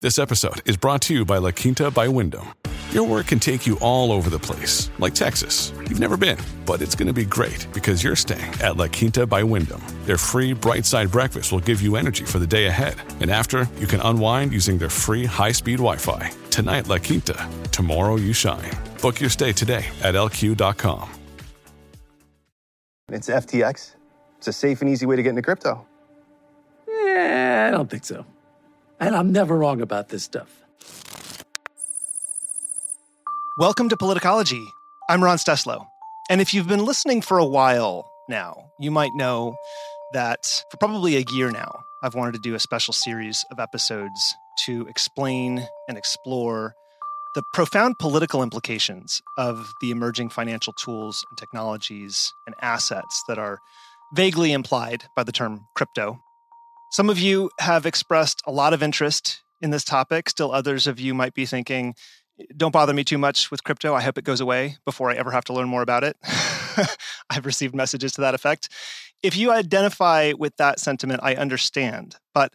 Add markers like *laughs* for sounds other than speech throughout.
This episode is brought to you by La Quinta by Wyndham. Your work can take you all over the place, like Texas. You've never been, but it's going to be great because you're staying at La Quinta by Wyndham. Their free bright side breakfast will give you energy for the day ahead. And after, you can unwind using their free high speed Wi Fi. Tonight, La Quinta. Tomorrow, you shine. Book your stay today at lq.com. It's FTX. It's a safe and easy way to get into crypto. Yeah, I don't think so. And I'm never wrong about this stuff. Welcome to Politicology. I'm Ron Steslow. And if you've been listening for a while now, you might know that for probably a year now, I've wanted to do a special series of episodes to explain and explore the profound political implications of the emerging financial tools and technologies and assets that are vaguely implied by the term crypto. Some of you have expressed a lot of interest in this topic. Still, others of you might be thinking, don't bother me too much with crypto. I hope it goes away before I ever have to learn more about it. *laughs* I've received messages to that effect. If you identify with that sentiment, I understand. But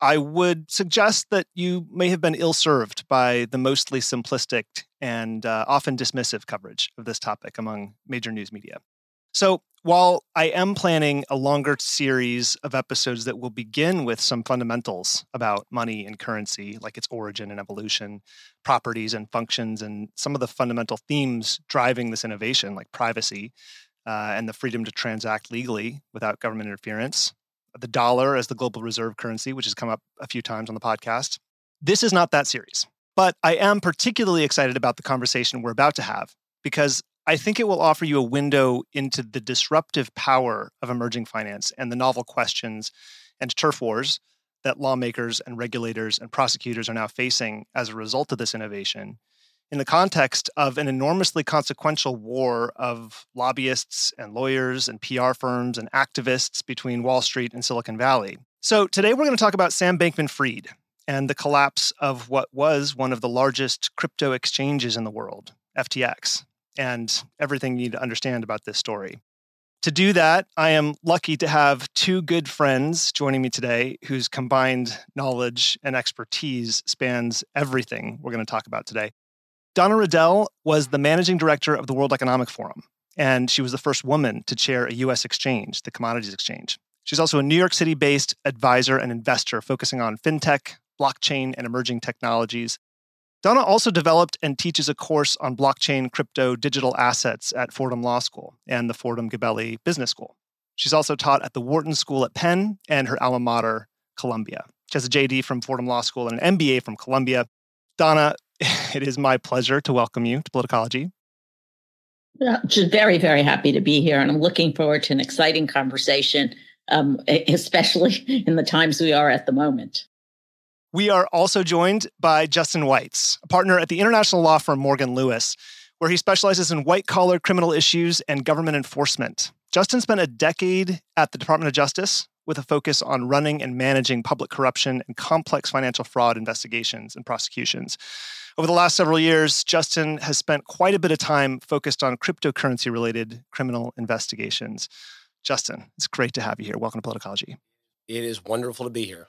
I would suggest that you may have been ill served by the mostly simplistic and uh, often dismissive coverage of this topic among major news media. So, while I am planning a longer series of episodes that will begin with some fundamentals about money and currency, like its origin and evolution, properties and functions, and some of the fundamental themes driving this innovation, like privacy uh, and the freedom to transact legally without government interference, the dollar as the global reserve currency, which has come up a few times on the podcast. This is not that series. But I am particularly excited about the conversation we're about to have because I think it will offer you a window into the disruptive power of emerging finance and the novel questions and turf wars that lawmakers and regulators and prosecutors are now facing as a result of this innovation in the context of an enormously consequential war of lobbyists and lawyers and PR firms and activists between Wall Street and Silicon Valley. So, today we're going to talk about Sam Bankman Fried and the collapse of what was one of the largest crypto exchanges in the world, FTX and everything you need to understand about this story. To do that, I am lucky to have two good friends joining me today whose combined knowledge and expertise spans everything we're going to talk about today. Donna Redel was the managing director of the World Economic Forum, and she was the first woman to chair a U.S. exchange, the Commodities Exchange. She's also a New York City based advisor and investor focusing on fintech, blockchain, and emerging technologies. Donna also developed and teaches a course on blockchain, crypto, digital assets at Fordham Law School and the Fordham Gabelli Business School. She's also taught at the Wharton School at Penn and her alma mater, Columbia. She has a JD from Fordham Law School and an MBA from Columbia. Donna, *laughs* it is my pleasure to welcome you to Politicology. Just very, very happy to be here, and I'm looking forward to an exciting conversation, um, especially *laughs* in the times we are at the moment. We are also joined by Justin Weitz, a partner at the international law firm Morgan Lewis, where he specializes in white collar criminal issues and government enforcement. Justin spent a decade at the Department of Justice with a focus on running and managing public corruption and complex financial fraud investigations and prosecutions. Over the last several years, Justin has spent quite a bit of time focused on cryptocurrency related criminal investigations. Justin, it's great to have you here. Welcome to Politicology. It is wonderful to be here.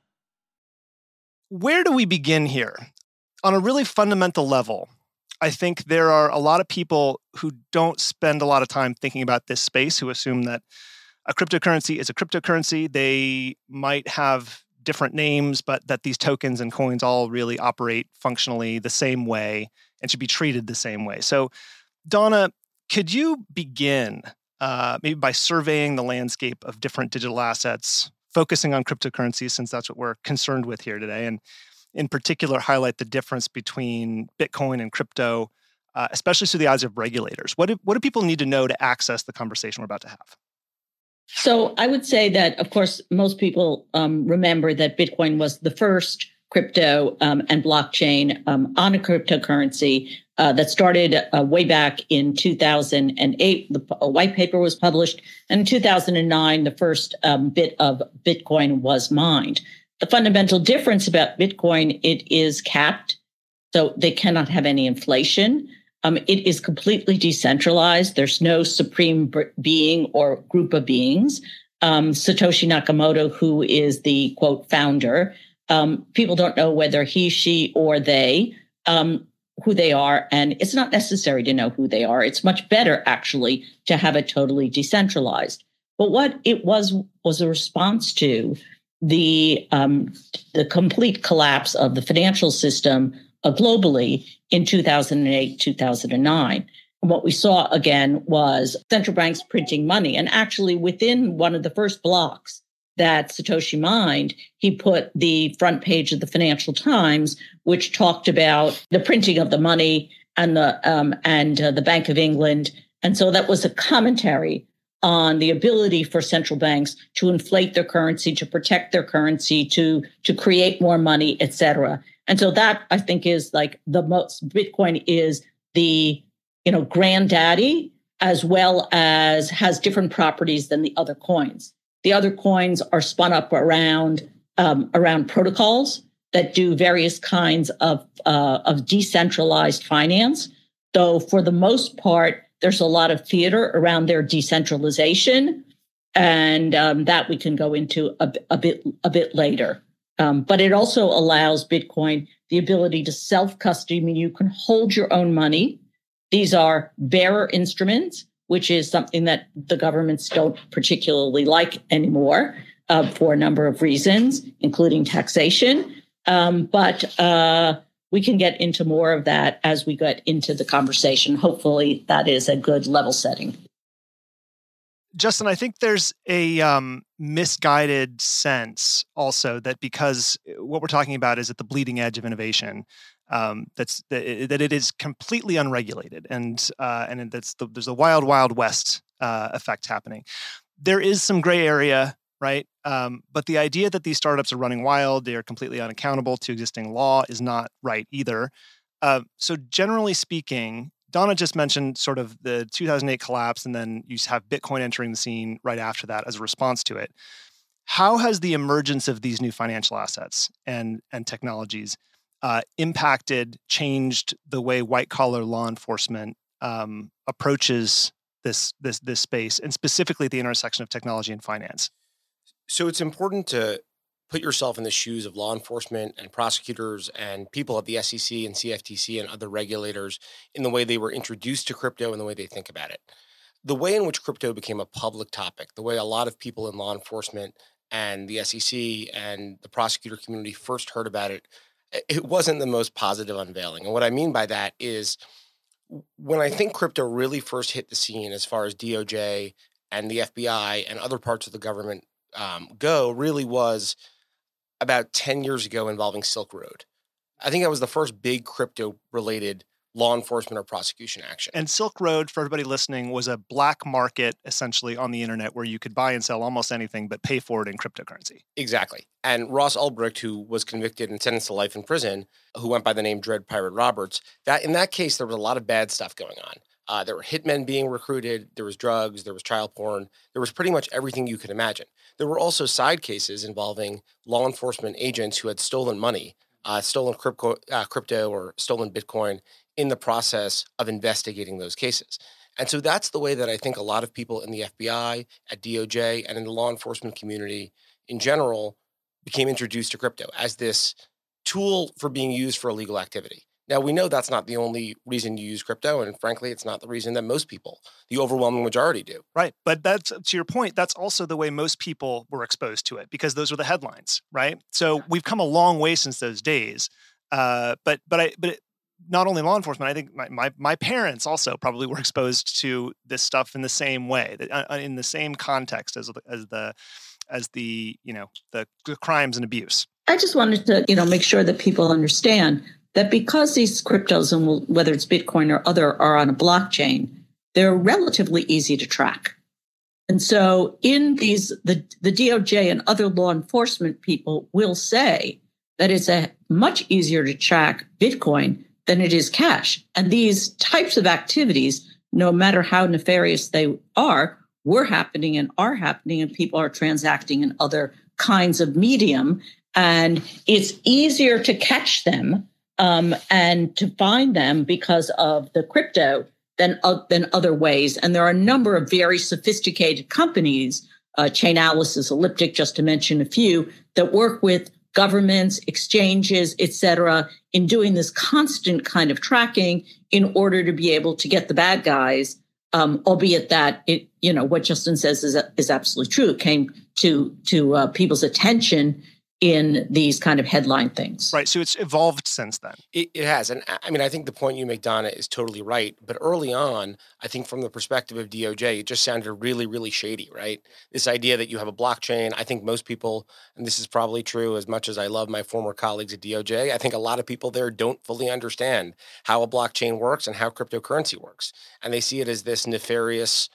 Where do we begin here? On a really fundamental level, I think there are a lot of people who don't spend a lot of time thinking about this space, who assume that a cryptocurrency is a cryptocurrency. They might have different names, but that these tokens and coins all really operate functionally the same way and should be treated the same way. So, Donna, could you begin uh, maybe by surveying the landscape of different digital assets, focusing on cryptocurrencies, since that's what we're concerned with here today, and in particular highlight the difference between Bitcoin and crypto, uh, especially through the eyes of regulators? What do, what do people need to know to access the conversation we're about to have? So I would say that, of course, most people um, remember that Bitcoin was the first crypto um, and blockchain um, on a cryptocurrency uh, that started uh, way back in 2008. The a white paper was published, and in 2009, the first um, bit of Bitcoin was mined. The fundamental difference about Bitcoin, it is capped, so they cannot have any inflation. Um, it is completely decentralized. There's no supreme being or group of beings. Um, Satoshi Nakamoto, who is the quote founder, um, people don't know whether he, she, or they, um, who they are. And it's not necessary to know who they are. It's much better, actually, to have it totally decentralized. But what it was was a response to the um, the complete collapse of the financial system uh, globally in 2008, 2009. And what we saw again was central banks printing money. And actually, within one of the first blocks that Satoshi mined, he put the front page of the Financial Times, which talked about the printing of the money and the um, and uh, the Bank of England. And so that was a commentary on the ability for central banks to inflate their currency, to protect their currency, to to create more money, et cetera. And so that I think is like the most Bitcoin is the, you know, granddaddy as well as has different properties than the other coins. The other coins are spun up around um, around protocols that do various kinds of uh, of decentralized finance. Though for the most part, there's a lot of theater around their decentralization, and um, that we can go into a, a bit a bit later. Um, but it also allows Bitcoin the ability to self custody, I mean, you can hold your own money. These are bearer instruments, which is something that the governments don't particularly like anymore uh, for a number of reasons, including taxation. Um, but uh, we can get into more of that as we get into the conversation. Hopefully, that is a good level setting. Justin, I think there's a um, misguided sense also that because what we're talking about is at the bleeding edge of innovation, um, that's that, it is completely unregulated, and uh, and that's the, there's a wild, wild west uh, effect happening. There is some gray area, right? Um, but the idea that these startups are running wild, they are completely unaccountable to existing law, is not right either. Uh, so, generally speaking, Donna just mentioned sort of the 2008 collapse, and then you have Bitcoin entering the scene right after that as a response to it. How has the emergence of these new financial assets and, and technologies uh, impacted, changed the way white collar law enforcement um, approaches this, this, this space, and specifically the intersection of technology and finance? So it's important to put yourself in the shoes of law enforcement and prosecutors and people at the SEC and CFTC and other regulators in the way they were introduced to crypto and the way they think about it. The way in which crypto became a public topic, the way a lot of people in law enforcement and the SEC and the prosecutor community first heard about it, it wasn't the most positive unveiling. And what I mean by that is when I think crypto really first hit the scene as far as DOJ and the FBI and other parts of the government um, go, really was about 10 years ago involving Silk Road. I think that was the first big crypto related law enforcement or prosecution action. And Silk Road, for everybody listening, was a black market essentially on the internet where you could buy and sell almost anything but pay for it in cryptocurrency. Exactly. And Ross Ulbricht, who was convicted and sentenced to life in prison, who went by the name Dread Pirate Roberts, that in that case there was a lot of bad stuff going on. Uh, there were hitmen being recruited. There was drugs. There was child porn. There was pretty much everything you could imagine. There were also side cases involving law enforcement agents who had stolen money, uh, stolen crypto, uh, crypto or stolen Bitcoin in the process of investigating those cases. And so that's the way that I think a lot of people in the FBI, at DOJ, and in the law enforcement community in general became introduced to crypto as this tool for being used for illegal activity. Now, we know that's not the only reason you use crypto. And frankly, it's not the reason that most people, the overwhelming majority, do. Right. But that's to your point, that's also the way most people were exposed to it because those were the headlines, right? So we've come a long way since those days. Uh, but but I but not only law enforcement, I think my, my, my parents also probably *laughs* were exposed to this stuff in the same way, uh, uh, in the same context as the, as the as the you know the, the crimes and abuse. I just wanted to you know make sure that people understand that because these cryptos and whether it's Bitcoin or other are on a blockchain, they're relatively easy to track. And so in these the the DOJ and other law enforcement people will say that it's a much easier to track Bitcoin than it is cash. And these types of activities, no matter how nefarious they are, were happening and are happening, and people are transacting in other kinds of medium. And it's easier to catch them um, and to find them because of the crypto than, uh, than other ways. And there are a number of very sophisticated companies, uh, Chainalysis, Elliptic, just to mention a few, that work with governments, exchanges, et cetera, in doing this constant kind of tracking in order to be able to get the bad guys. Um, albeit that it, you know, what Justin says is is absolutely true. It came to to uh, people's attention in these kind of headline things. Right. So it's evolved since then. It, it, has. And I mean, I think the point you make, Donna, is totally right. But early on, I think from the perspective of DOJ, it just sounded really, really shady, right? This idea that you have a blockchain, I think most people, and this is probably true as much as I love my former colleagues at DOJ, I think a lot of people there don't fully understand how a blockchain works and how cryptocurrency works. And they see it as this nefarious,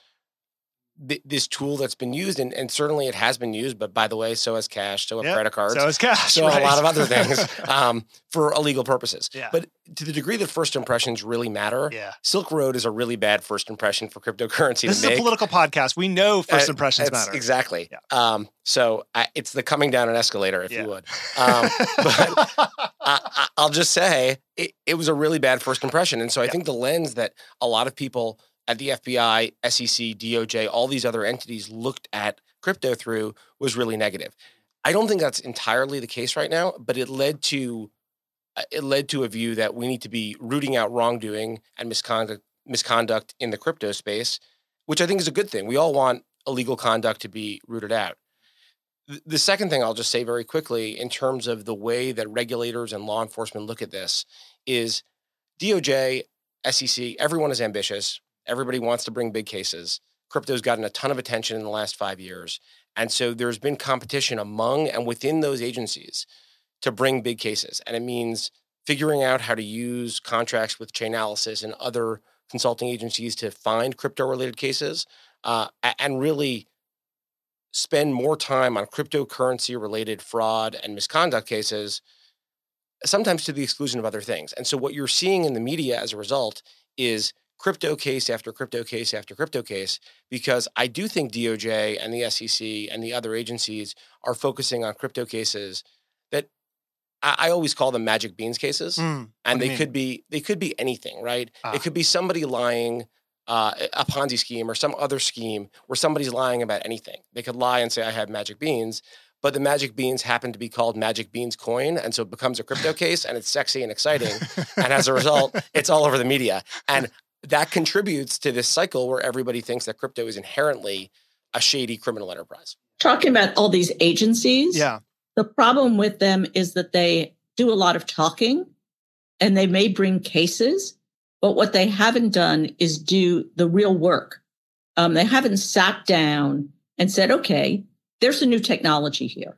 this tool that's been used, and, and certainly it has been used. But by the way, so has cash, so have yep, credit cards, so has cash, so right. *laughs* a lot of other things *laughs* um, for illegal purposes. Yeah. But to the degree that first impressions really matter, yeah. Silk Road is a really bad first impression for cryptocurrency. This is make. a political podcast. We know first uh, impressions matter. Exactly. Yeah. Um, so I, it's the coming down an escalator, if yeah. you would. Um, but *laughs* I, will just say it, it, was a really bad first impression, and so I think the lens that a lot of people at the FBI, SEC, DOJ, all these other entities looked at crypto through was really negative. I don't think that's entirely the case right now, but it led to uh, it led to a view that we need to be rooting out wrongdoing and misconduct misconduct in the crypto space, which I think is a good thing. We all want illegal conduct to be rooted out. The second thing I'll just say very quickly in terms of the way that regulators and law enforcement look at this is DOJ, SEC, everyone is ambitious. Everybody wants to bring big cases. Crypto's gotten a ton of attention in the last five years. And so there's been competition among and within those agencies to bring big cases. And it means figuring out how to use contracts with Chainalysis and other consulting agencies to find crypto related cases uh, and really spend more time on cryptocurrency related fraud and misconduct cases, sometimes to the exclusion of other things. And so what you're seeing in the media as a result is crypto case after crypto case after crypto case because I do think DOJ and the SEC and the other agencies are focusing on crypto cases that I, I always call them magic beans cases, mm, and they could be they could be anything, right? Ah. It could be somebody lying. Uh, a Ponzi scheme or some other scheme where somebody's lying about anything. They could lie and say, I have magic beans, but the magic beans happen to be called magic beans coin and so it becomes a crypto *laughs* case and it's sexy and exciting and as a result *laughs* it's all over the media and that contributes to this cycle where everybody thinks that crypto is inherently a shady criminal enterprise. Talking about all these agencies, yeah. The problem with them is that they do a lot of talking and they may bring cases, but what they haven't done is do the real work. Um, they haven't sat down and said, okay, there's a new technology here.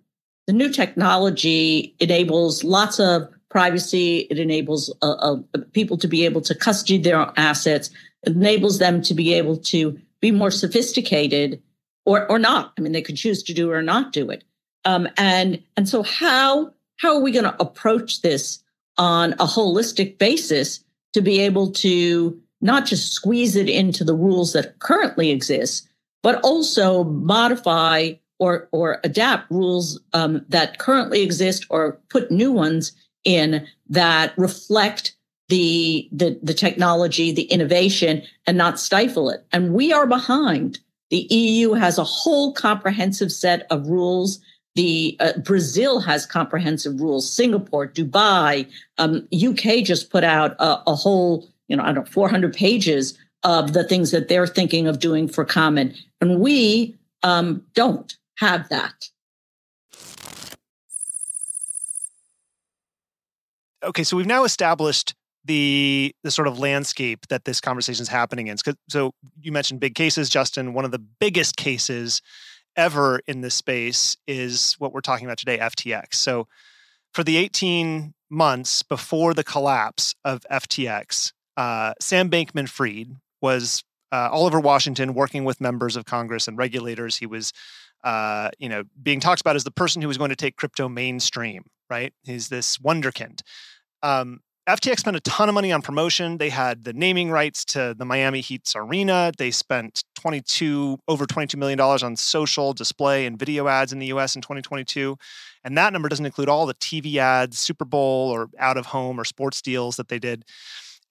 The new technology enables lots of privacy. It enables uh, uh, people to be able to custody their assets. Enables them to be able to be more sophisticated, or or not. I mean, they could choose to do or not do it. Um, and and so how how are we going to approach this on a holistic basis to be able to not just squeeze it into the rules that currently exist, but also modify or or adapt rules um, that currently exist or put new ones in that reflect the, the the technology, the innovation, and not stifle it. And we are behind. The EU has a whole comprehensive set of rules. The uh, Brazil has comprehensive rules. Singapore, Dubai, um, UK just put out a, a whole, you know, I don't know, 400 pages of the things that they're thinking of doing for common, and we um, don't have that. Okay, so we've now established the the sort of landscape that this conversation is happening in. So you mentioned big cases, Justin. One of the biggest cases ever in this space is what we're talking about today, FTX. So for the 18 months before the collapse of FTX, uh, Sam Bankman-Fried was uh, all over Washington working with members of Congress and regulators. He was uh, you know, being talked about as the person who was going to take crypto mainstream, right? He's this wonderkind. Um, FTX spent a ton of money on promotion. They had the naming rights to the Miami Heat's arena. They spent 22 over 22 million dollars on social display and video ads in the US in 2022. And that number doesn't include all the TV ads, Super Bowl or out of home or sports deals that they did.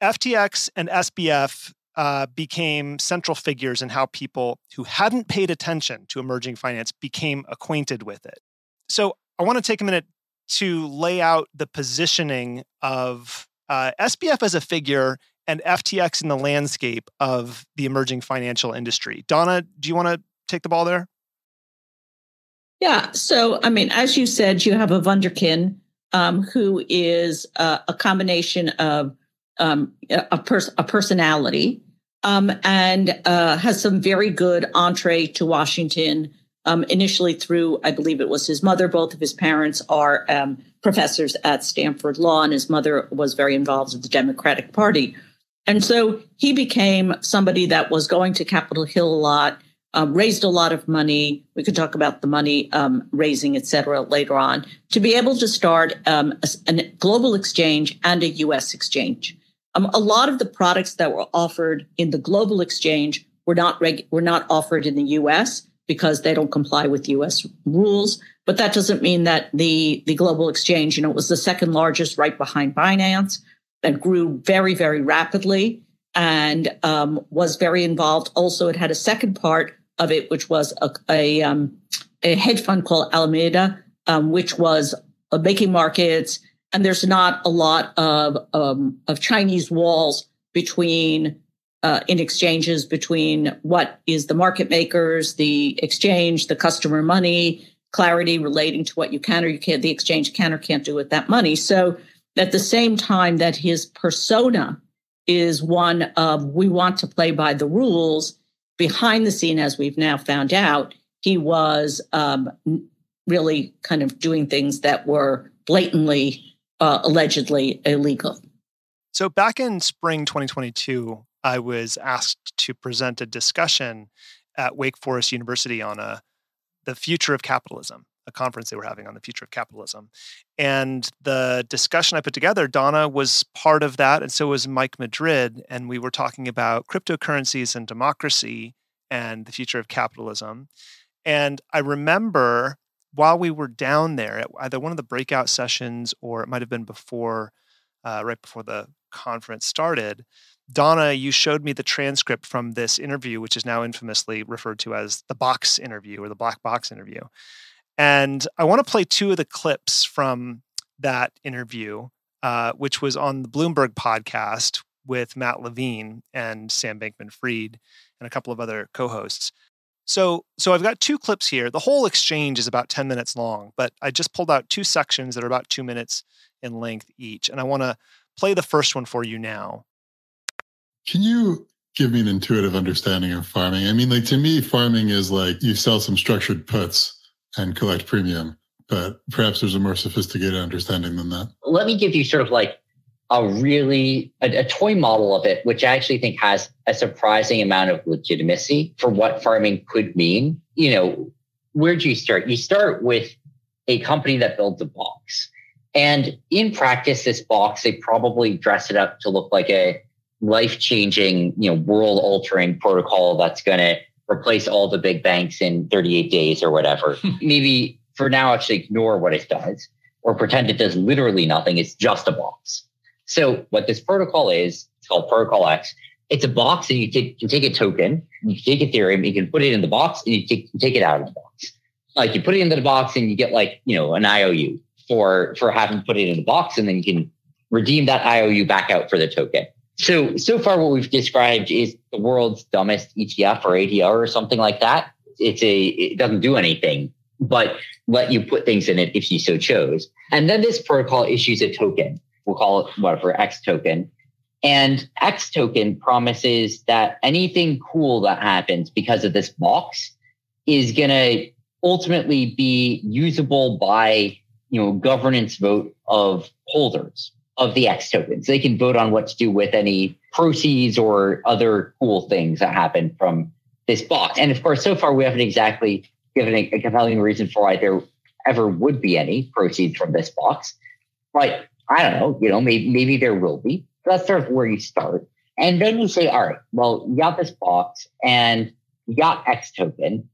FTX and SBF uh, became central figures in how people who hadn't paid attention to emerging finance became acquainted with it. So I want to take a minute to lay out the positioning of uh, SBF as a figure and FTX in the landscape of the emerging financial industry. Donna, do you want to take the ball there? Yeah. So, I mean, as you said, you have a Wunderkind um, who is uh, a combination of um, a, pers- a personality um, and uh, has some very good entree to Washington. Um, initially, through I believe it was his mother. Both of his parents are um, professors at Stanford Law, and his mother was very involved with the Democratic Party. And so he became somebody that was going to Capitol Hill a lot, um, raised a lot of money. We could talk about the money um, raising, et cetera, later on, to be able to start um, a, a, global exchange and a US exchange. A lot of the products that were offered in the global exchange were not reg- were not offered in the U.S. because they don't comply with U.S. rules. But that doesn't mean that the the global exchange, you know, was the second largest, right behind Binance, that grew very very rapidly and um, was very involved. Also, it had a second part of it, which was a a, um, a hedge fund called Alameda, um, which was uh, making markets and there's not a lot of um, of Chinese walls between uh, in exchanges between what is the market makers, the exchange, the customer money, clarity relating to what you can or you can't, the exchange can or can't do with that money. So at the same time that his persona is one of we want to play by the rules, behind the scene, as we've now found out, he was um, really kind of doing things that were blatantly uh, allegedly illegal. So, back in spring 2022, I was asked to present a discussion at Wake Forest University on a the future of capitalism, a conference they were having on the future of capitalism. And the discussion I put together, Donna was part of that, and so was Mike Madrid. And we were talking about cryptocurrencies and democracy and the future of capitalism. And I remember while we were down there at either one of the breakout sessions or it might have been before, uh, right before the conference started, Donna, you showed me the transcript from this interview, which is now infamously referred to as the box interview or the black box interview. And I want to play two of the clips from that interview, uh, which was on the Bloomberg podcast with Matt Levine and Sam Bankman Fried and a couple of other co hosts. So, so I've got two clips here. The whole exchange is about 10 minutes long, but I just pulled out two sections that are about two minutes in length each. And I want to play the first one for you now. Can you give me an intuitive understanding of farming? I mean, like to me, farming is like you sell some structured puts and collect premium, but perhaps there's a more sophisticated understanding than that. Let me give you sort of like a really a, a, toy model of it, which I actually think has a surprising amount of legitimacy for what farming could mean. You know, where do you start? You start with a company that builds a box. And in practice, this box, they probably dress it up to look like a life changing, you know, world altering protocol that's going to replace all the big banks in 38 days or whatever. *laughs* Maybe for now, actually ignore what it does or pretend it does literally nothing. It's just a box. So what this protocol is, it's called Protocol X. It's a box and you take, you take a token, you take Ethereum, you can put it in the box and you take, you take it out of the box. Like you put it into the box and you get like, you know, an IOU for, for having put it in the box. And then you can redeem that IOU back out for the token. So, so far what we've described is the world's dumbest ETF or ADR or something like that. It's a, it doesn't do anything, but let you put things in it if you so chose. And then this protocol issues a token. We'll call it whatever X token. And X token promises that anything cool that happens because of this box is going to ultimately be usable by, you know, governance vote of holders of the X tokens. They can vote on what to do with any proceeds or other cool things that happen from this box. And of course, so far we haven't exactly given a, a compelling reason for why there ever would be any proceeds from this box. But I don't know, you know, maybe maybe there will be. That's sort of where you start. And then you say, all right, well, you got this box and you got X token.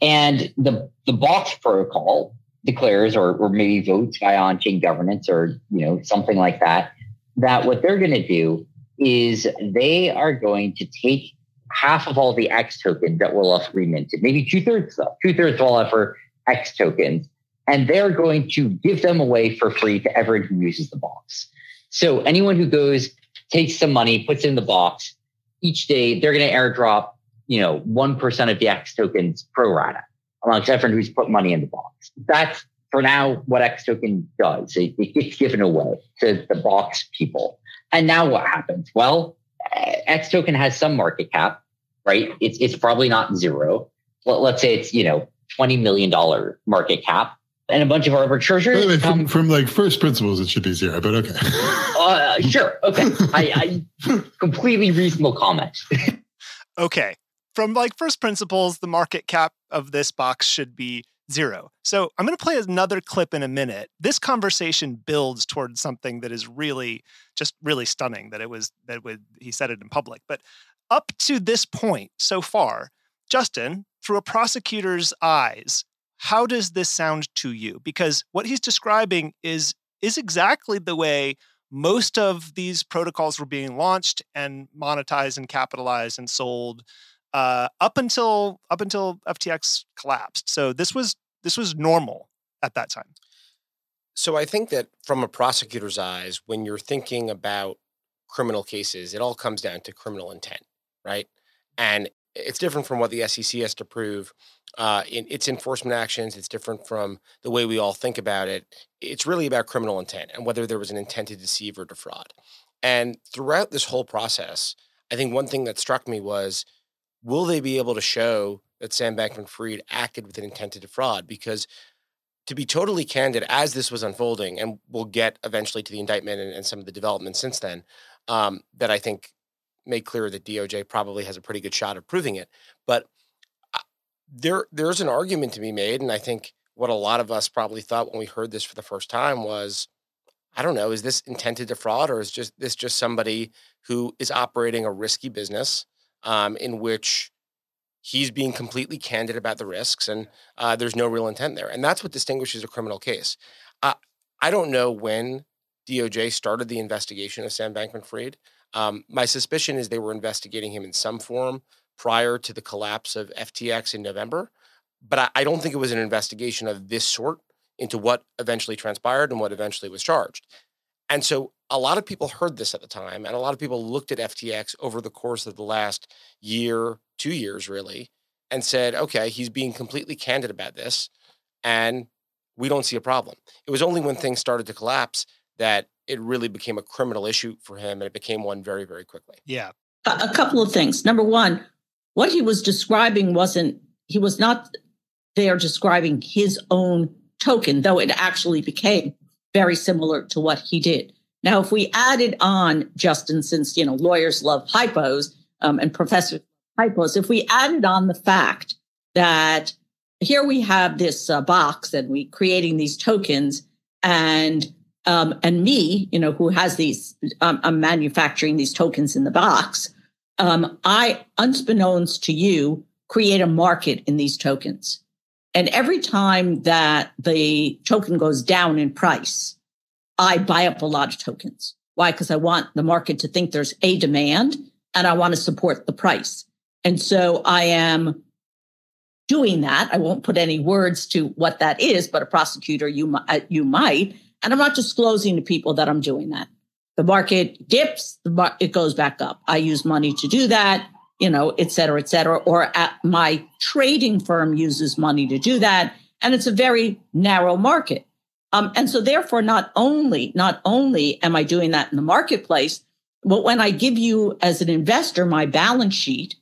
And the the box protocol declares or, or maybe votes by on-chain governance or you know something like that that what they're going to do is they are going to take half of all the X tokens that were left reminted, maybe two thirds of two thirds all ever X tokens, and they're going to give them away for free to everyone who uses the box. So anyone who goes, takes some money, puts it in the box, each day they're going to airdrop, you know, 1% of the X tokens pro rata amongst everyone who's put money in the box. That's for now what X token does. It, it gets given away to the box people. And now what happens? Well, X token has some market cap, right? It's it's probably not zero. Let, let's say it's you know twenty million dollar market cap, and a bunch of arbitrators. Wait, from, from, like first principles, it should be zero, but okay. *laughs* uh, sure, okay. I, I *laughs* completely reasonable comment. okay, from like first principles, the market cap of this box should be zero. So I'm going to play another clip in a minute. This conversation builds towards something that is really just really stunning that it was that would he said it in public. But up to this point so far, Justin, through a prosecutor's eyes, how does this sound to you? Because what he's describing is is exactly the way most of these protocols were being launched and monetized and capitalized and sold uh, up until up until FTX collapsed. So this was this was normal at that time. So I think that from a prosecutor's eyes, when you're thinking about criminal cases, it all comes down to criminal intent, right? And it's different from what the SEC has to prove uh, in its enforcement actions. It's different from the way we all think about it. It's really about criminal intent and whether there was an intent to deceive or defraud. And throughout this whole process, I think one thing that struck me was will they be able to show that Sam Bankman Fried acted with an intent to defraud? Because to be totally candid, as this was unfolding, and we'll get eventually to the indictment and, and some of the developments since then, um, that I think made clear that DOJ probably has a pretty good shot of proving it. But uh, there, there's an argument to be made, and I think what a lot of us probably thought when we heard this for the first time was, I don't know, is this intended to defraud, or is just this just somebody who is operating a risky business um, in which he's being completely candid about the risks and uh, there's no real intent there. And that's what distinguishes a criminal case. Uh, I don't know when DOJ started the investigation of Sam Bankman Fried. Um, my suspicion is they were investigating him in some form prior to the collapse of FTX in November. But I, I don't think it was an investigation of this sort into what eventually transpired and what eventually was charged. And so a lot of people heard this at the time, and a lot of people looked at FTX over the course of the last year, two years really, and said, okay, he's being completely candid about this, and we don't see a problem. It was only when things started to collapse that it really became a criminal issue for him, and it became one very, very quickly. Yeah. A, a couple of things. Number one, what he was describing wasn't, he was not there describing his own token, though it actually became very similar to what he did. Now, if we added on, Justin, since you know lawyers love hypos um, and professors hypos, if we added on the fact that here we have this uh, box and we creating these tokens, and um, and me, you know, who has these, um, I'm manufacturing these tokens in the box. Um, I, unbeknownst to you, create a market in these tokens. And every time that the token goes down in price, I buy up a lot of tokens. Why? Because I want the market to think there's a demand and I want to support the price. And so I am doing that. I won't put any words to what that is, but a prosecutor, you, uh, you might. And I'm not disclosing to people that I'm doing that. The market dips, the mar- it goes back up. I use money to do that, you know, et cetera, et cetera. Or my trading firm uses money to do that. And it's a very narrow market. Um, and so therefore, not only, not only am I doing that in the marketplace, but when I give you as an investor my balance sheet,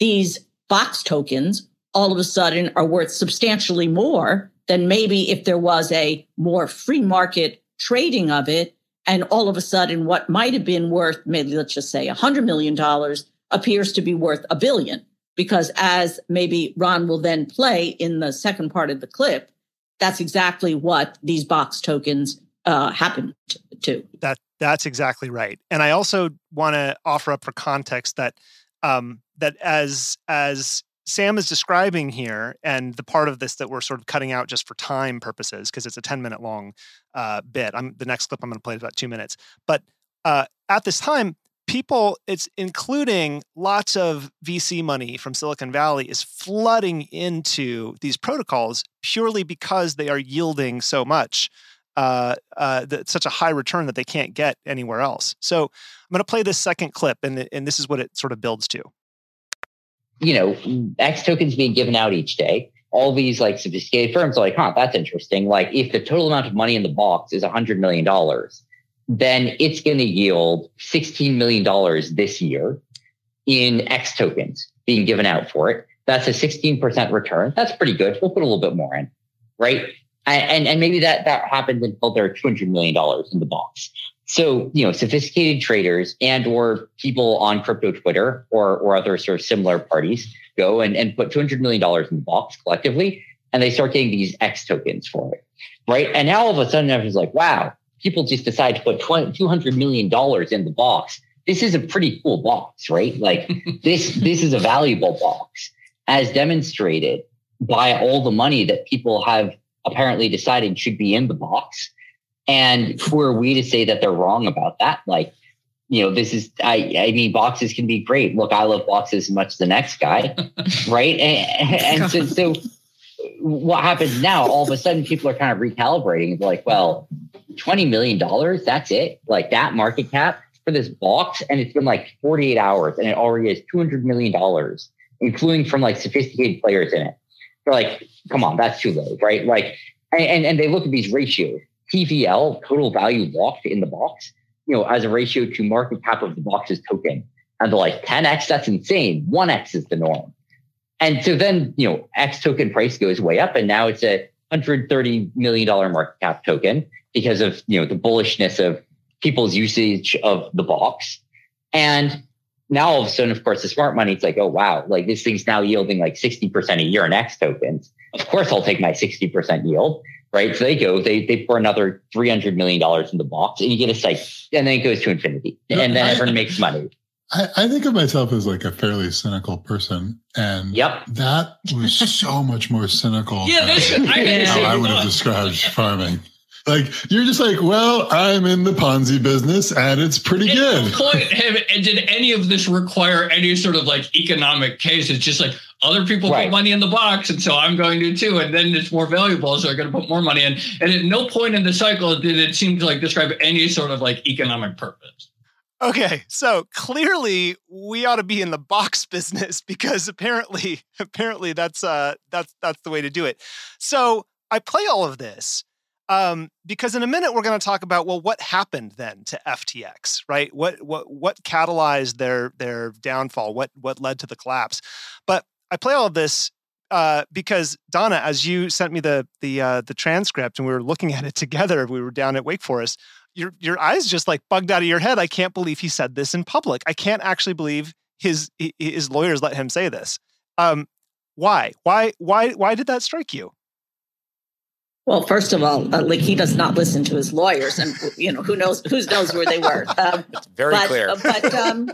these box tokens all of a sudden are worth substantially more than maybe if there was a more free market trading of it. And all of a sudden, what might have been worth, maybe let's just say $100 million, appears to be worth a billion. Because as maybe Ron will then play in the second part of the clip, that's exactly what these box tokens uh, happen to. That that's exactly right. And I also want to offer up for context that um, that as as Sam is describing here, and the part of this that we're sort of cutting out just for time purposes, because it's a 10 minute long uh, bit. I'm the next clip I'm going to play is about two minutes. But uh, at this time, people, it's including lots of VC money from Silicon Valley, is flooding into these protocols purely because they are yielding so much. Uh, uh, such a high return that they can't get anywhere else. So I'm going to play this second clip, and, and this is what it sort of builds to you know, X tokens being given out each day. All these like sophisticated firms are like, huh, that's interesting. Like if the total amount of money in the box is $100 million, then it's going to yield $16 million this year in X tokens being given out for it. That's a 16% return. That's pretty good. We'll put a little bit more in, right? And, and maybe that, that happens until there are $200 million in the box. So, you know, sophisticated traders and or people on crypto Twitter or, or other sort of similar parties go and, and put $200 million in the box collectively, and they start getting these X tokens for it. Right. And now all of a sudden everyone's like, wow, people just decide to put $200 million in the box. This is a pretty cool box, right? Like *laughs* this, this is a valuable box as demonstrated by all the money that people have apparently decided should be in the box and who are we to say that they're wrong about that? Like, you know, this is, I, I mean, boxes can be great. Look, I love boxes as much as the next guy, *laughs* right? And, and so, so what happens now, all of a sudden people are kind of recalibrating. like, well, $20 million, that's it. Like that market cap for this box. And it's been like 48 hours and it already has $200 million, including from like sophisticated players in it. They're like, come on, that's too low, right? Like, and, and they look at these ratios. TVL, total value locked in the box, you know, as a ratio to market cap of the box's token. And they're like 10x, that's insane. 1x is the norm. And so then, you know, X token price goes way up and now it's a $130 million market cap token because of, you know, the bullishness of people's usage of the box. And now all of a sudden, of course, the smart money, it's like, oh, wow, like this thing's now yielding like 60% a year in X tokens. Of course, I'll take my 60% yield right? So they go, they they pour another three hundred million dollars in the box, and you get a site, and then it goes to infinity, and then everyone makes money. I, I, think of myself as like a fairly cynical person, and yep. that was so much more cynical. Yeah, that's, I, how I would have described farming. Like you're just like, well, I'm in the Ponzi business, and it's pretty At good. Point, have, did any of this require any sort of like economic case? It's just like, other people right. put money in the box, and so I'm going to too. And then it's more valuable, so I'm going to put more money in. And at no point in the cycle did it seem to like describe any sort of like economic purpose. Okay, so clearly we ought to be in the box *laughs* business because apparently, *laughs* apparently that's uh that's that's the way to do it. So I play all of this um, because in a minute we're going to talk about well what happened then to FTX, right? What what what catalyzed their their downfall? What what led to the collapse? But I play all of this uh, because Donna, as you sent me the the uh, the transcript and we were looking at it *laughs* together, we were down at Wake Forest. Your your eyes just like bugged out of your head. I can't believe he said this in public. I can't actually believe his his lawyers let him say this. Um, why? Why? Why? Why did that strike you? Well, first of all, uh, like he does not listen to his lawyers, and you know who knows who knows where they were. *laughs* Um, it's very but, clear. uh, but um,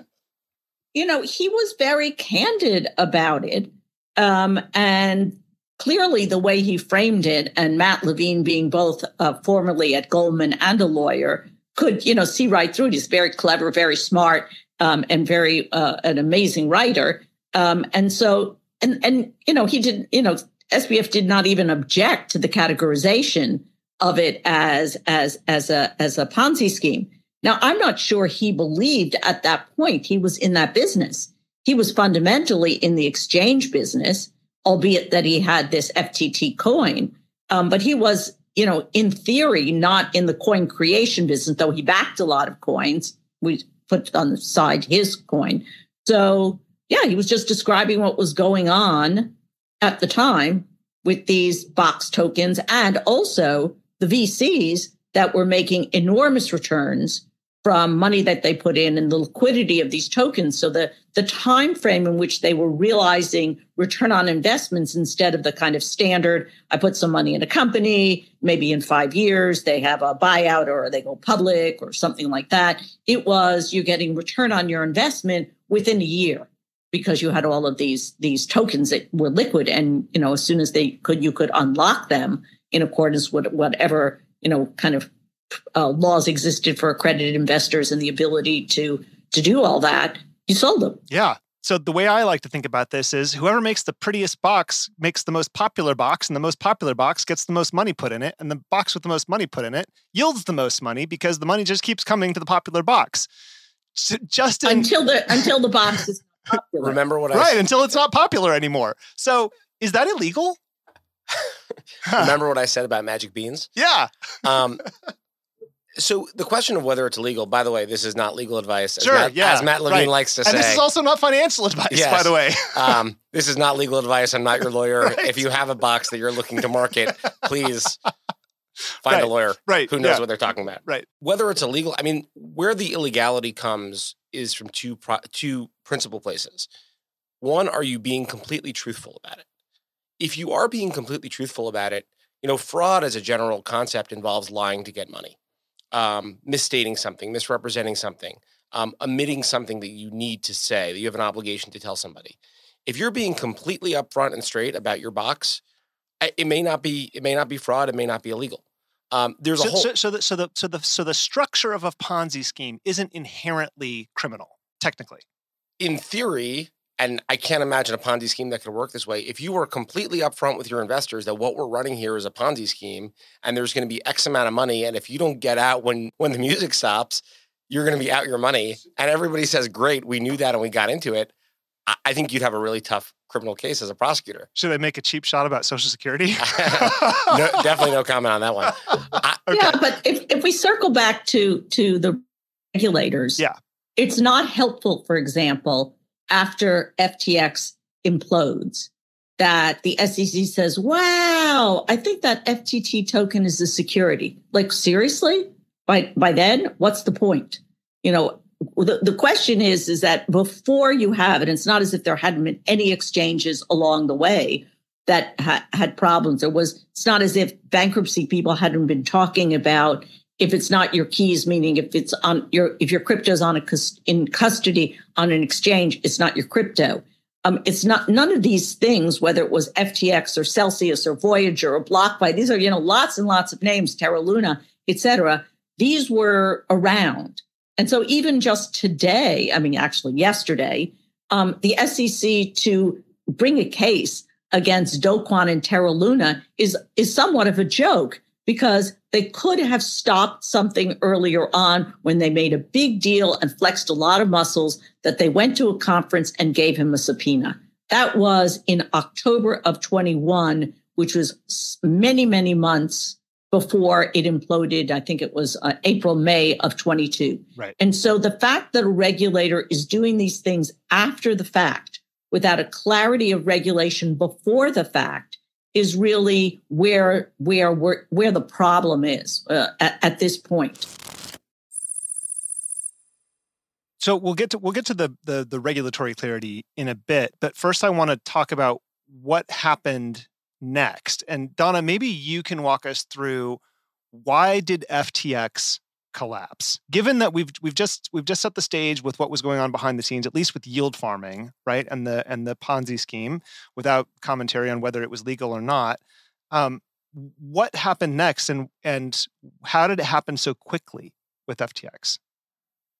you know, he was very candid about it, um, and clearly the way he framed it, and Matt Levine being both uh, formerly at Goldman and a lawyer, could you know see right through it. He's very clever, very smart, um, and very uh, an amazing writer. Um, and so, and and you know, he did you know SBF did not even object to the categorization of it as as as a as a Ponzi scheme. Now, I'm not sure he believed at that point he was in that business. He was fundamentally in the exchange business, albeit that he had this FTT coin. Um, but he was, you know, in theory, not in the coin creation business, though he backed a lot of coins. We put on the side his coin. So, yeah, he was just describing what was going on at the time with these box tokens and also the VCs that were making enormous returns from money that they put in and the liquidity of these tokens. So the the time frame in which they were realizing return on investments instead of the kind of standard i put some money in a company maybe in 5 years they have a buyout or they go public or something like that it was you're getting return on your investment within a year because you had all of these these tokens that were liquid and you know as soon as they could you could unlock them in accordance with whatever you know kind of uh, laws existed for accredited investors and the ability to to do all that you sold them yeah so the way i like to think about this is whoever makes the prettiest box makes the most popular box and the most popular box gets the most money put in it and the box with the most money put in it yields the most money because the money just keeps coming to the popular box so just in, until the until the box is popular. Remember what I right said? until it's not popular anymore. So is that illegal? *laughs* *laughs* Remember what I said about magic beans? Yeah. Um, so the question of whether it's legal, by the way, this is not legal advice. As Sure. Matt, yeah. As Matt Levine right. likes to say, and this is also not financial advice, by the way. *laughs* um, this is not legal advice. I'm not your lawyer. *laughs* Right. If you have a box that you're looking to market, please *laughs* find Right. a lawyer right. who knows yeah. what they're talking about. Right. Whether it's illegal, I mean, where the illegality comes is from two pro- two principal places. One, are you being completely truthful about it? If you are being completely truthful about it, you know, fraud as a general concept involves lying to get money, um, misstating something, misrepresenting something, um, omitting something that you need to say, that you have an obligation to tell somebody. If you're being completely upfront and straight about your box, it may not be it may not be fraud, it may not be illegal. Um, there's So, a whole so, so, the, so the so the so the structure of a Ponzi scheme isn't inherently criminal, technically. in theory, and I can't imagine a Ponzi scheme that could work this way. If you were completely upfront with your investors that what we're running here is a Ponzi scheme and there's going to be X amount of money, and if you don't get out when when the music stops, you're going to be out your money, and everybody says, "Great, we knew that and we got into it." I, I think you'd have a really tough criminal case as a prosecutor. Should they make a cheap shot about Social Security? *laughs* no, definitely no comment on that one. I, Okay. yeah but if, if we circle back to to the regulators Yeah. it's not helpful for example after ftx implodes that the sec says wow i think that ftt token is a security like seriously by by then what's the point you know the, the question is is that before you have it it's not as if there hadn't been any exchanges along the way that ha- had problems. It was. It's not as if bankruptcy people hadn't been talking about if it's not your keys, meaning if it's on your if your crypto's on a in custody on an exchange, it's not your crypto. Um, it's not none of these things, whether it was FTX or Celsius or Voyager or BlockFi. These are you know lots and lots of names, Terra Luna, etc. These were around, and so even just today, I mean, actually yesterday, um, the SEC to bring a case against Do Kwon and Terra Luna is is somewhat of a joke because they could have stopped something earlier on when they made a big deal and flexed a lot of muscles that they went to a conference and gave him a subpoena. That was in October of 21, which was many, many months before it imploded. I think it was uh, April, May of 22. Right. And so the fact that a regulator is doing these things after the fact without a clarity of regulation before the fact is really where where where, where the problem is uh, at, at this point. So we'll get to we'll get to the, the the regulatory clarity in a bit, but first I want to talk about what happened next? And Donna, maybe you can walk us through why did FTX collapse? Given that we've we've just we've just set the stage with what was going on behind the scenes, at least with yield farming, right, and the and the Ponzi scheme, without commentary on whether it was legal or not. Um, what happened next, and and how did it happen so quickly with FTX?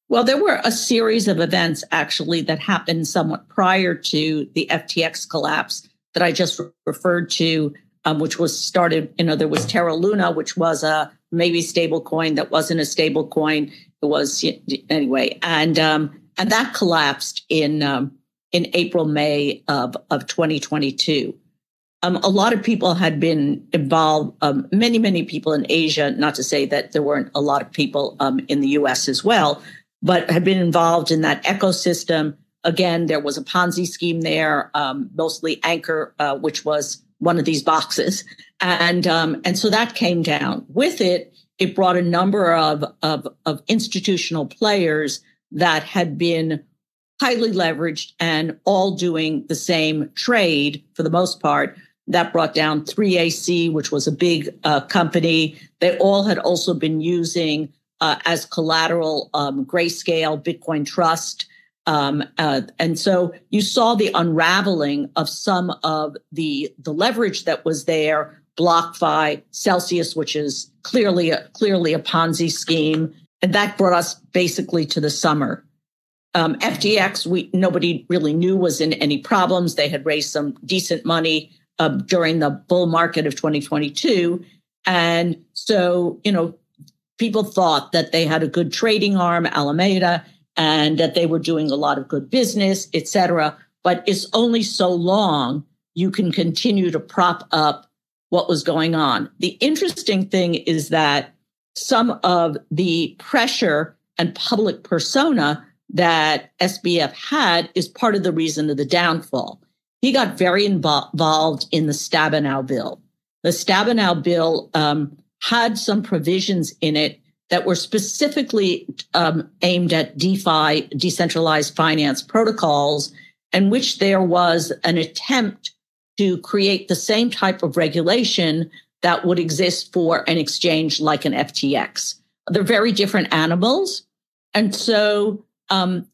Well, there were a series of events actually that happened somewhat prior to the FTX collapse that I just referred to, um, which was started. You know, there was Terra Luna, which was a maybe stable coin that wasn't a stable coin. It was anyway, and um, and that collapsed in um, in April May of of 2022. Um, a lot of people had been involved. Um, many many people in Asia. Not to say that there weren't a lot of people um, in the U.S. as well, but had been involved in that ecosystem. Again, there was a Ponzi scheme there, um, mostly Anchor, uh, which was one of these boxes, and um, and so that came down. With it, it brought a number of, of, of institutional players that had been highly leveraged and all doing the same trade for the most part. That brought down 3AC, which was a big uh, company. They all had also been using uh, as collateral um, Grayscale, Bitcoin Trust. Um, uh, and so you saw the unraveling of some of the, the leverage that was there BlockFi, Celsius, which is clearly a, clearly a Ponzi scheme, and that brought us basically to the summer. Um, FTX, we nobody really knew was in any problems. They had raised some decent money uh, during the bull market of 2022, and so you know people thought that they had a good trading arm, Alameda, and that they were doing a lot of good business, et cetera. But it's only so long you can continue to prop up what was going on. The interesting thing is that some of the pressure and public persona that SBF had is part of the reason of the downfall. He got very involved in the Stabenow bill. The Stabenow bill um, had some provisions in it that were specifically um, aimed at DeFi, decentralized finance protocols, in which there was an attempt to create the same type of regulation that would exist for an exchange like an FTX. They're very different animals. And so, um,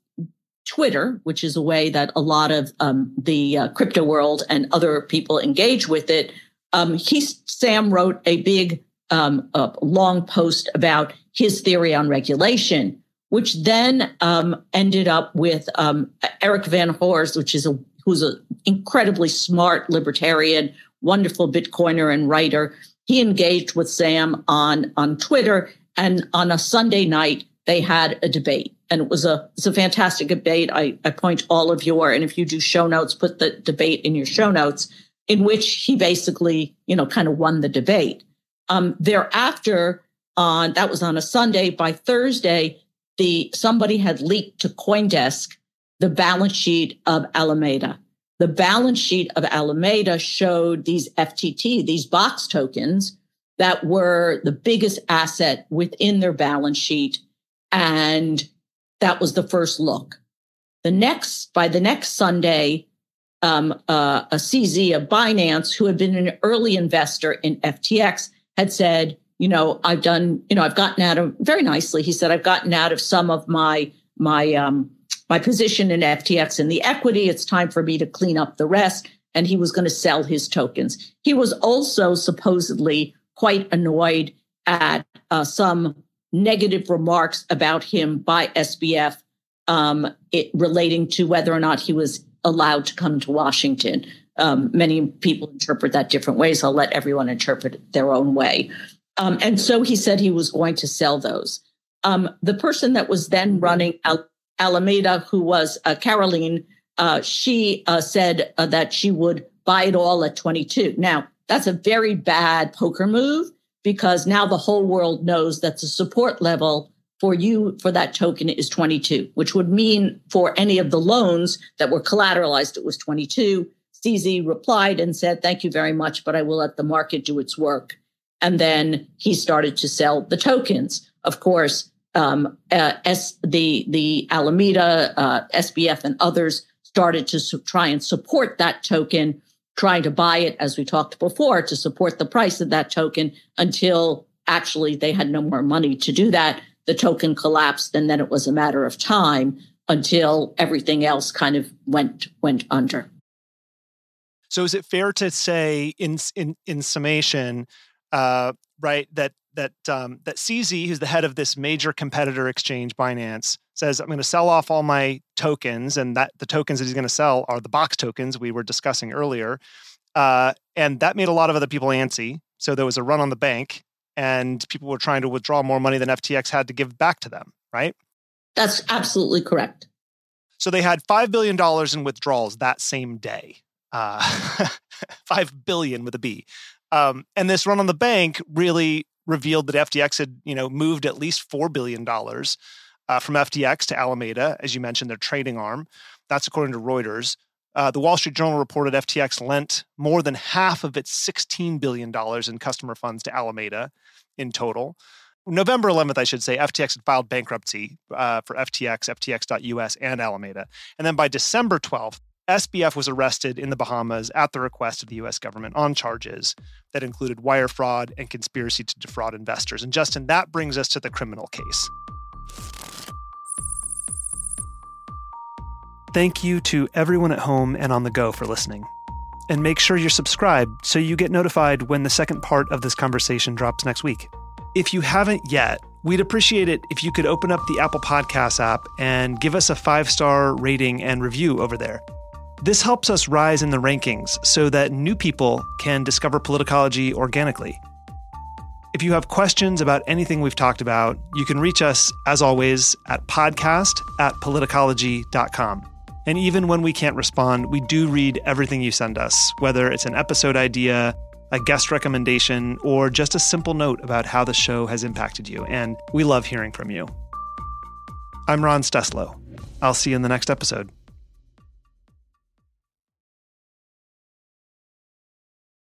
Twitter, which is a way that a lot of um, the uh, crypto world and other people engage with it, um, he Sam wrote a big, um, uh, long post about his theory on regulation, which then um, ended up with um, Erik Voorhees, which is a who's an incredibly smart libertarian, wonderful Bitcoiner and writer. He engaged with Sam on, on Twitter. And on a Sunday night, they had a debate. And it was a it's a fantastic debate. I, I point all of your, and if you do show notes, put the debate in your show notes, in which he basically, you know, kind of won the debate. Um, thereafter, on that was on a Sunday. By Thursday, the somebody had leaked to CoinDesk the balance sheet of Alameda. The balance sheet of Alameda showed these FTT, these box tokens that were the biggest asset within their balance sheet. And that was the first look. The next, by the next Sunday, um, uh, a CZ of Binance, who had been an early investor in FTX, had said, you know, I've done, you know, I've gotten out of very nicely. He said, I've gotten out of some of my my um, my position in FTX and the equity. It's time for me to clean up the rest. And he was going to sell his tokens. He was also supposedly quite annoyed at uh, some negative remarks about him by SBF um, it, relating to whether or not he was allowed to come to Washington. Um, many people interpret that different ways. I'll let everyone interpret it their own way. Um, and so he said he was going to sell those. Um, the person that was then running Alameda, who was uh, Caroline, uh, she uh, said uh, that she would buy it all at 22. Now, that's a very bad poker move because now the whole world knows that the support level for you for that token is 22, which would mean for any of the loans that were collateralized, it was 22. CZ replied and said, Thank you very much, but I will let the market do its work. And then he started to sell the tokens. Of course, um, uh, S, the the Alameda, uh, SBF, and others started to su- try and support that token, trying to buy it, as we talked before, to support the price of that token until actually they had no more money to do that. The token collapsed, and then it was a matter of time until everything else kind of went went under. So, is it fair to say, in in in summation, uh, right, that that um, that CZ, who's the head of this major competitor exchange, Binance, says, "I'm going to sell off all my tokens, and that the tokens that he's going to sell are the box tokens we were discussing earlier." Uh, and that made a lot of other people antsy. So there was a run on the bank, and people were trying to withdraw more money than FTX had to give back to them. Right? That's absolutely correct. So they had five billion dollars in withdrawals that same day. Uh, *laughs* five billion with a B. Um, and this run on the bank really revealed that FTX had, you know, moved at least four billion dollars uh, from FTX to Alameda, as you mentioned, their trading arm. That's according to Reuters. Uh, the Wall Street Journal reported FTX lent more than half of its $16 billion in customer funds to Alameda in total. November 11th, I should say, FTX had filed bankruptcy uh, for FTX, FTX.us, and Alameda. And then by December 12th, SBF was arrested in the Bahamas at the request of the US government on charges that included wire fraud and conspiracy to defraud investors. And Justin, that brings us to the criminal case. Thank you to everyone at home and on the go for listening. And make sure you're subscribed so you get notified when the second part of this conversation drops next week. If you haven't yet, we'd appreciate it if you could open up the Apple Podcasts app and give us a five star rating and review over there. This helps us rise in the rankings so that new people can discover politicology organically. If you have questions about anything we've talked about, you can reach us, as always, at podcast at politicology.com. And even when we can't respond, we do read everything you send us, whether it's an episode idea, a guest recommendation, or just a simple note about how the show has impacted you. And we love hearing from you. I'm Ron Steslow. I'll see you in the next episode.